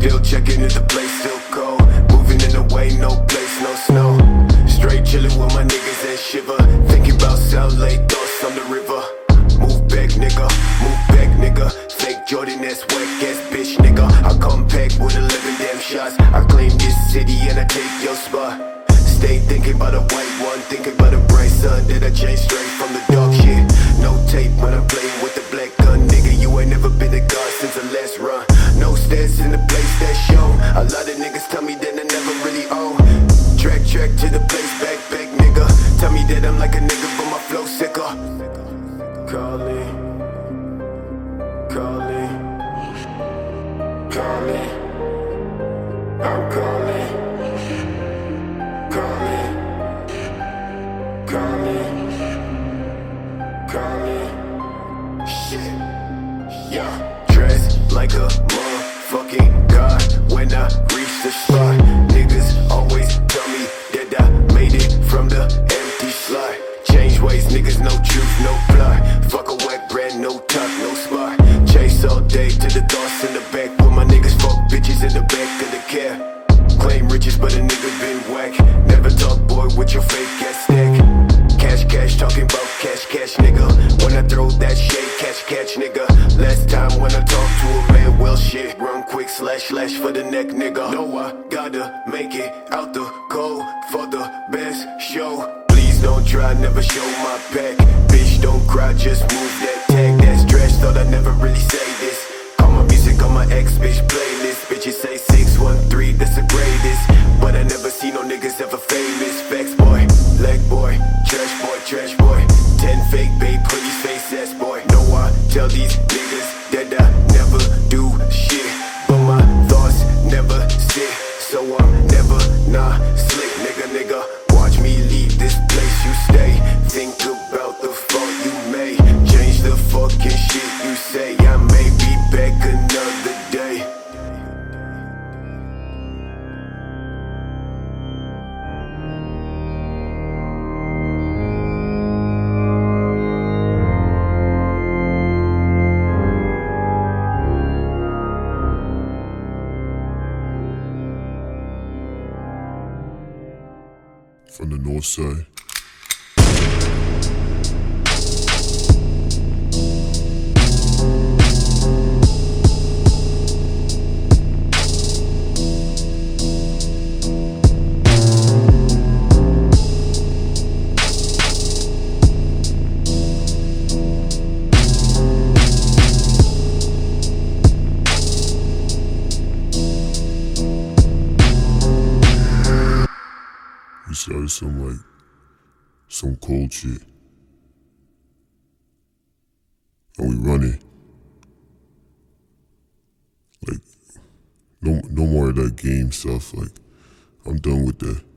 but the place still cold. Moving in the way, no place, no snow. Straight chillin' with my niggas and shiver. Thinking about South Lake, thoughts on the river. Move back, nigga, move back, nigga. Fake Jordan, that's whack ass bitch, nigga. I come back with 11 damn shots. I claim this city and I take your spot. Stay thinking about a white one, thinking about a bright sun that I changed straight from the dark shit. No tape Calling, calling, calling. I'm calling, calling, calling, calling. Shit, yeah. Dressed like a motherfucking god when I reach the spot. Niggas always tell Slash, slash for the neck, nigga. No, I gotta make it out the cold for the best show. Please don't try, never show my back. Bitch, don't cry, just move that tag. That's trash, thought I'd never really say this. Call my music on my ex bitch playlist. Bitches say 613, that's the greatest. But I never see no niggas ever famous. Facts boy, leg boy, trash boy, trash boy. Ten fake babe, pretty face ass boy. No, I tell these from the north side. Started some like some cold shit. And we running. Like no no more of that game stuff. Like I'm done with that.